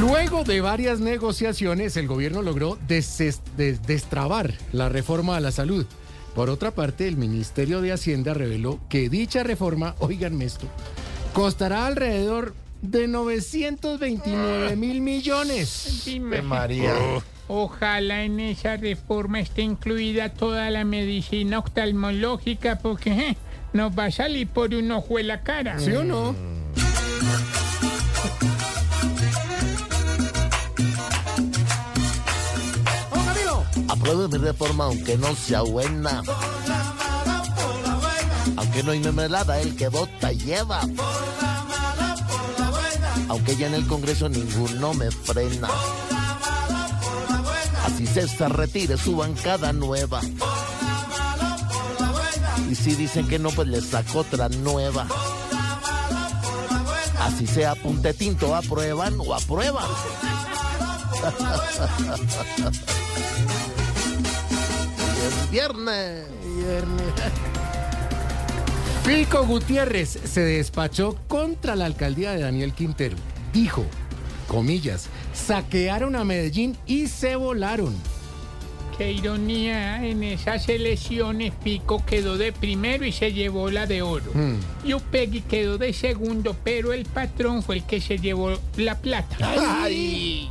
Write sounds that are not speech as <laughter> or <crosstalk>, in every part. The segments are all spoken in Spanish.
Luego de varias negociaciones, el gobierno logró des- destrabar la reforma a la salud. Por otra parte, el Ministerio de Hacienda reveló que dicha reforma, <laughs> oigan esto, costará alrededor de 929 mil millones. Dime, María. Ojalá en esa reforma esté incluida toda la medicina oftalmológica porque eh, nos va a salir por un ojo en la cara. ¿Sí o no? Apruebe mi reforma aunque no sea buena. Aunque no hay mermelada, el que vota lleva. Aunque ya en el Congreso ninguno me frena. Así se retire su bancada nueva. Y si dicen que no, pues les saco otra nueva. Así sea punte tinto, aprueban o aprueban. Hoy <laughs> es viernes. <laughs> Pico Gutiérrez se despachó contra la alcaldía de Daniel Quintero. Dijo, comillas, saquearon a Medellín y se volaron. Qué ironía, en esas elecciones Pico quedó de primero y se llevó la de oro. Y Upegui quedó de segundo, pero el patrón fue el que se llevó la plata. Ay.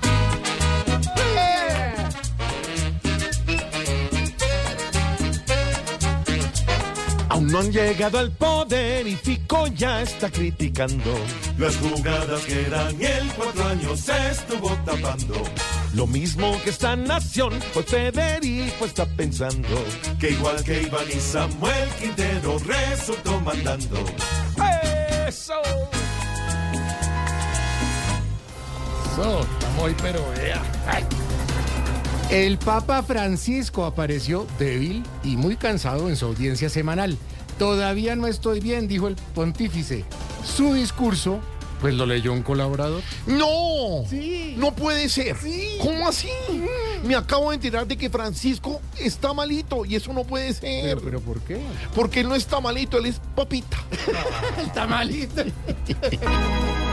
Aún no han llegado al poder y Fico ya está criticando. Las jugadas que Daniel cuatro años estuvo tapando. Lo mismo que esta nación, hoy Federico está pensando. Que igual que Iván y Samuel Quintero resultó mandando. ¡Eso! Eso, estamos hoy, pero vea. El Papa Francisco apareció débil y muy cansado en su audiencia semanal. Todavía no estoy bien, dijo el pontífice. Su discurso, pues lo leyó un colaborador. No, Sí. no puede ser. ¿Cómo así? Me acabo de enterar de que Francisco está malito y eso no puede ser. Pero, pero ¿por qué? Porque él no está malito, él es papita. <laughs> Está malito. <laughs>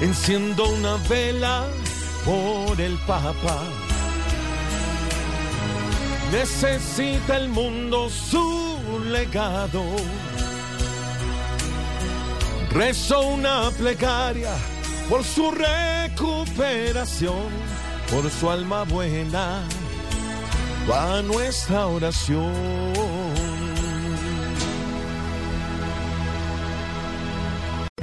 Enciendo una vela por el Papa. Necesita el mundo su legado. Rezo una plegaria por su recuperación, por su alma buena. Va nuestra oración.